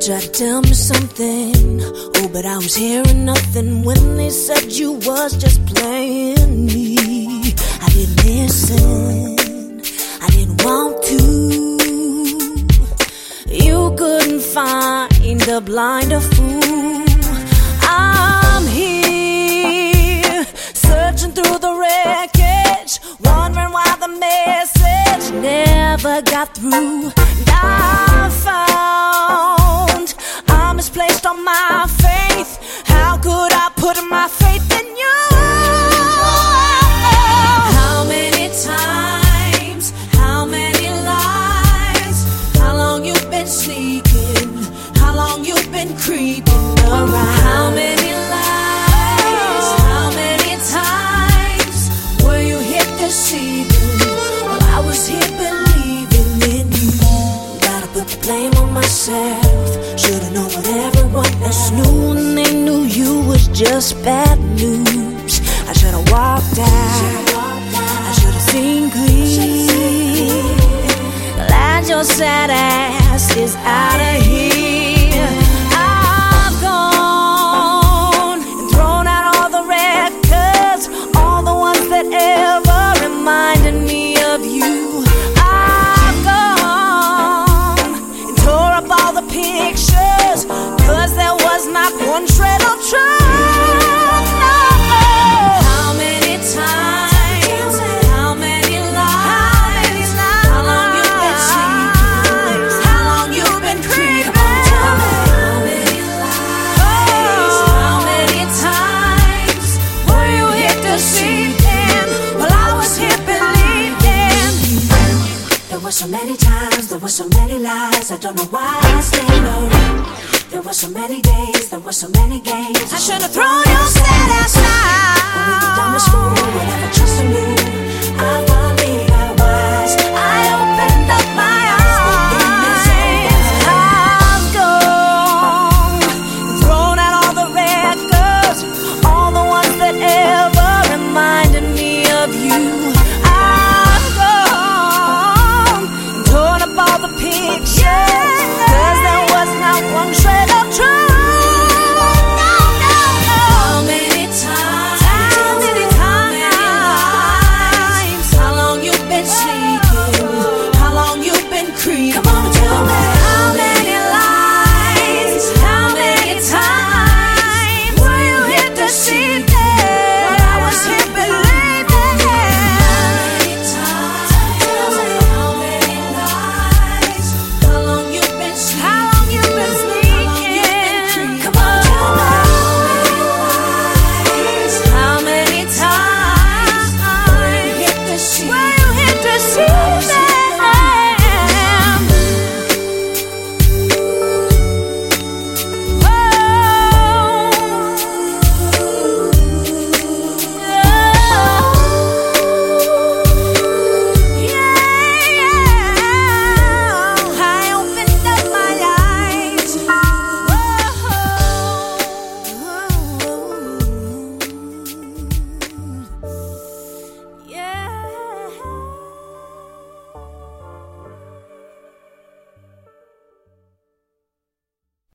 tried to tell me something. Oh, but I was hearing nothing when they said you was just playing me. I didn't listen. I didn't want to. You couldn't find a blinder fool. I'm here, searching through the wreckage, wondering why the message never got through. And I found I misplaced on my faith. How could I put my faith in you? Just bad news. I should've walked out. I should've seen clear. Glad your sad ass is out of here. Were so many times, there were so many lies. I don't know why I stayed. There were so many days, there were so many games. I should have thrown your ass out. When we were done with school, whatever trust in you. to see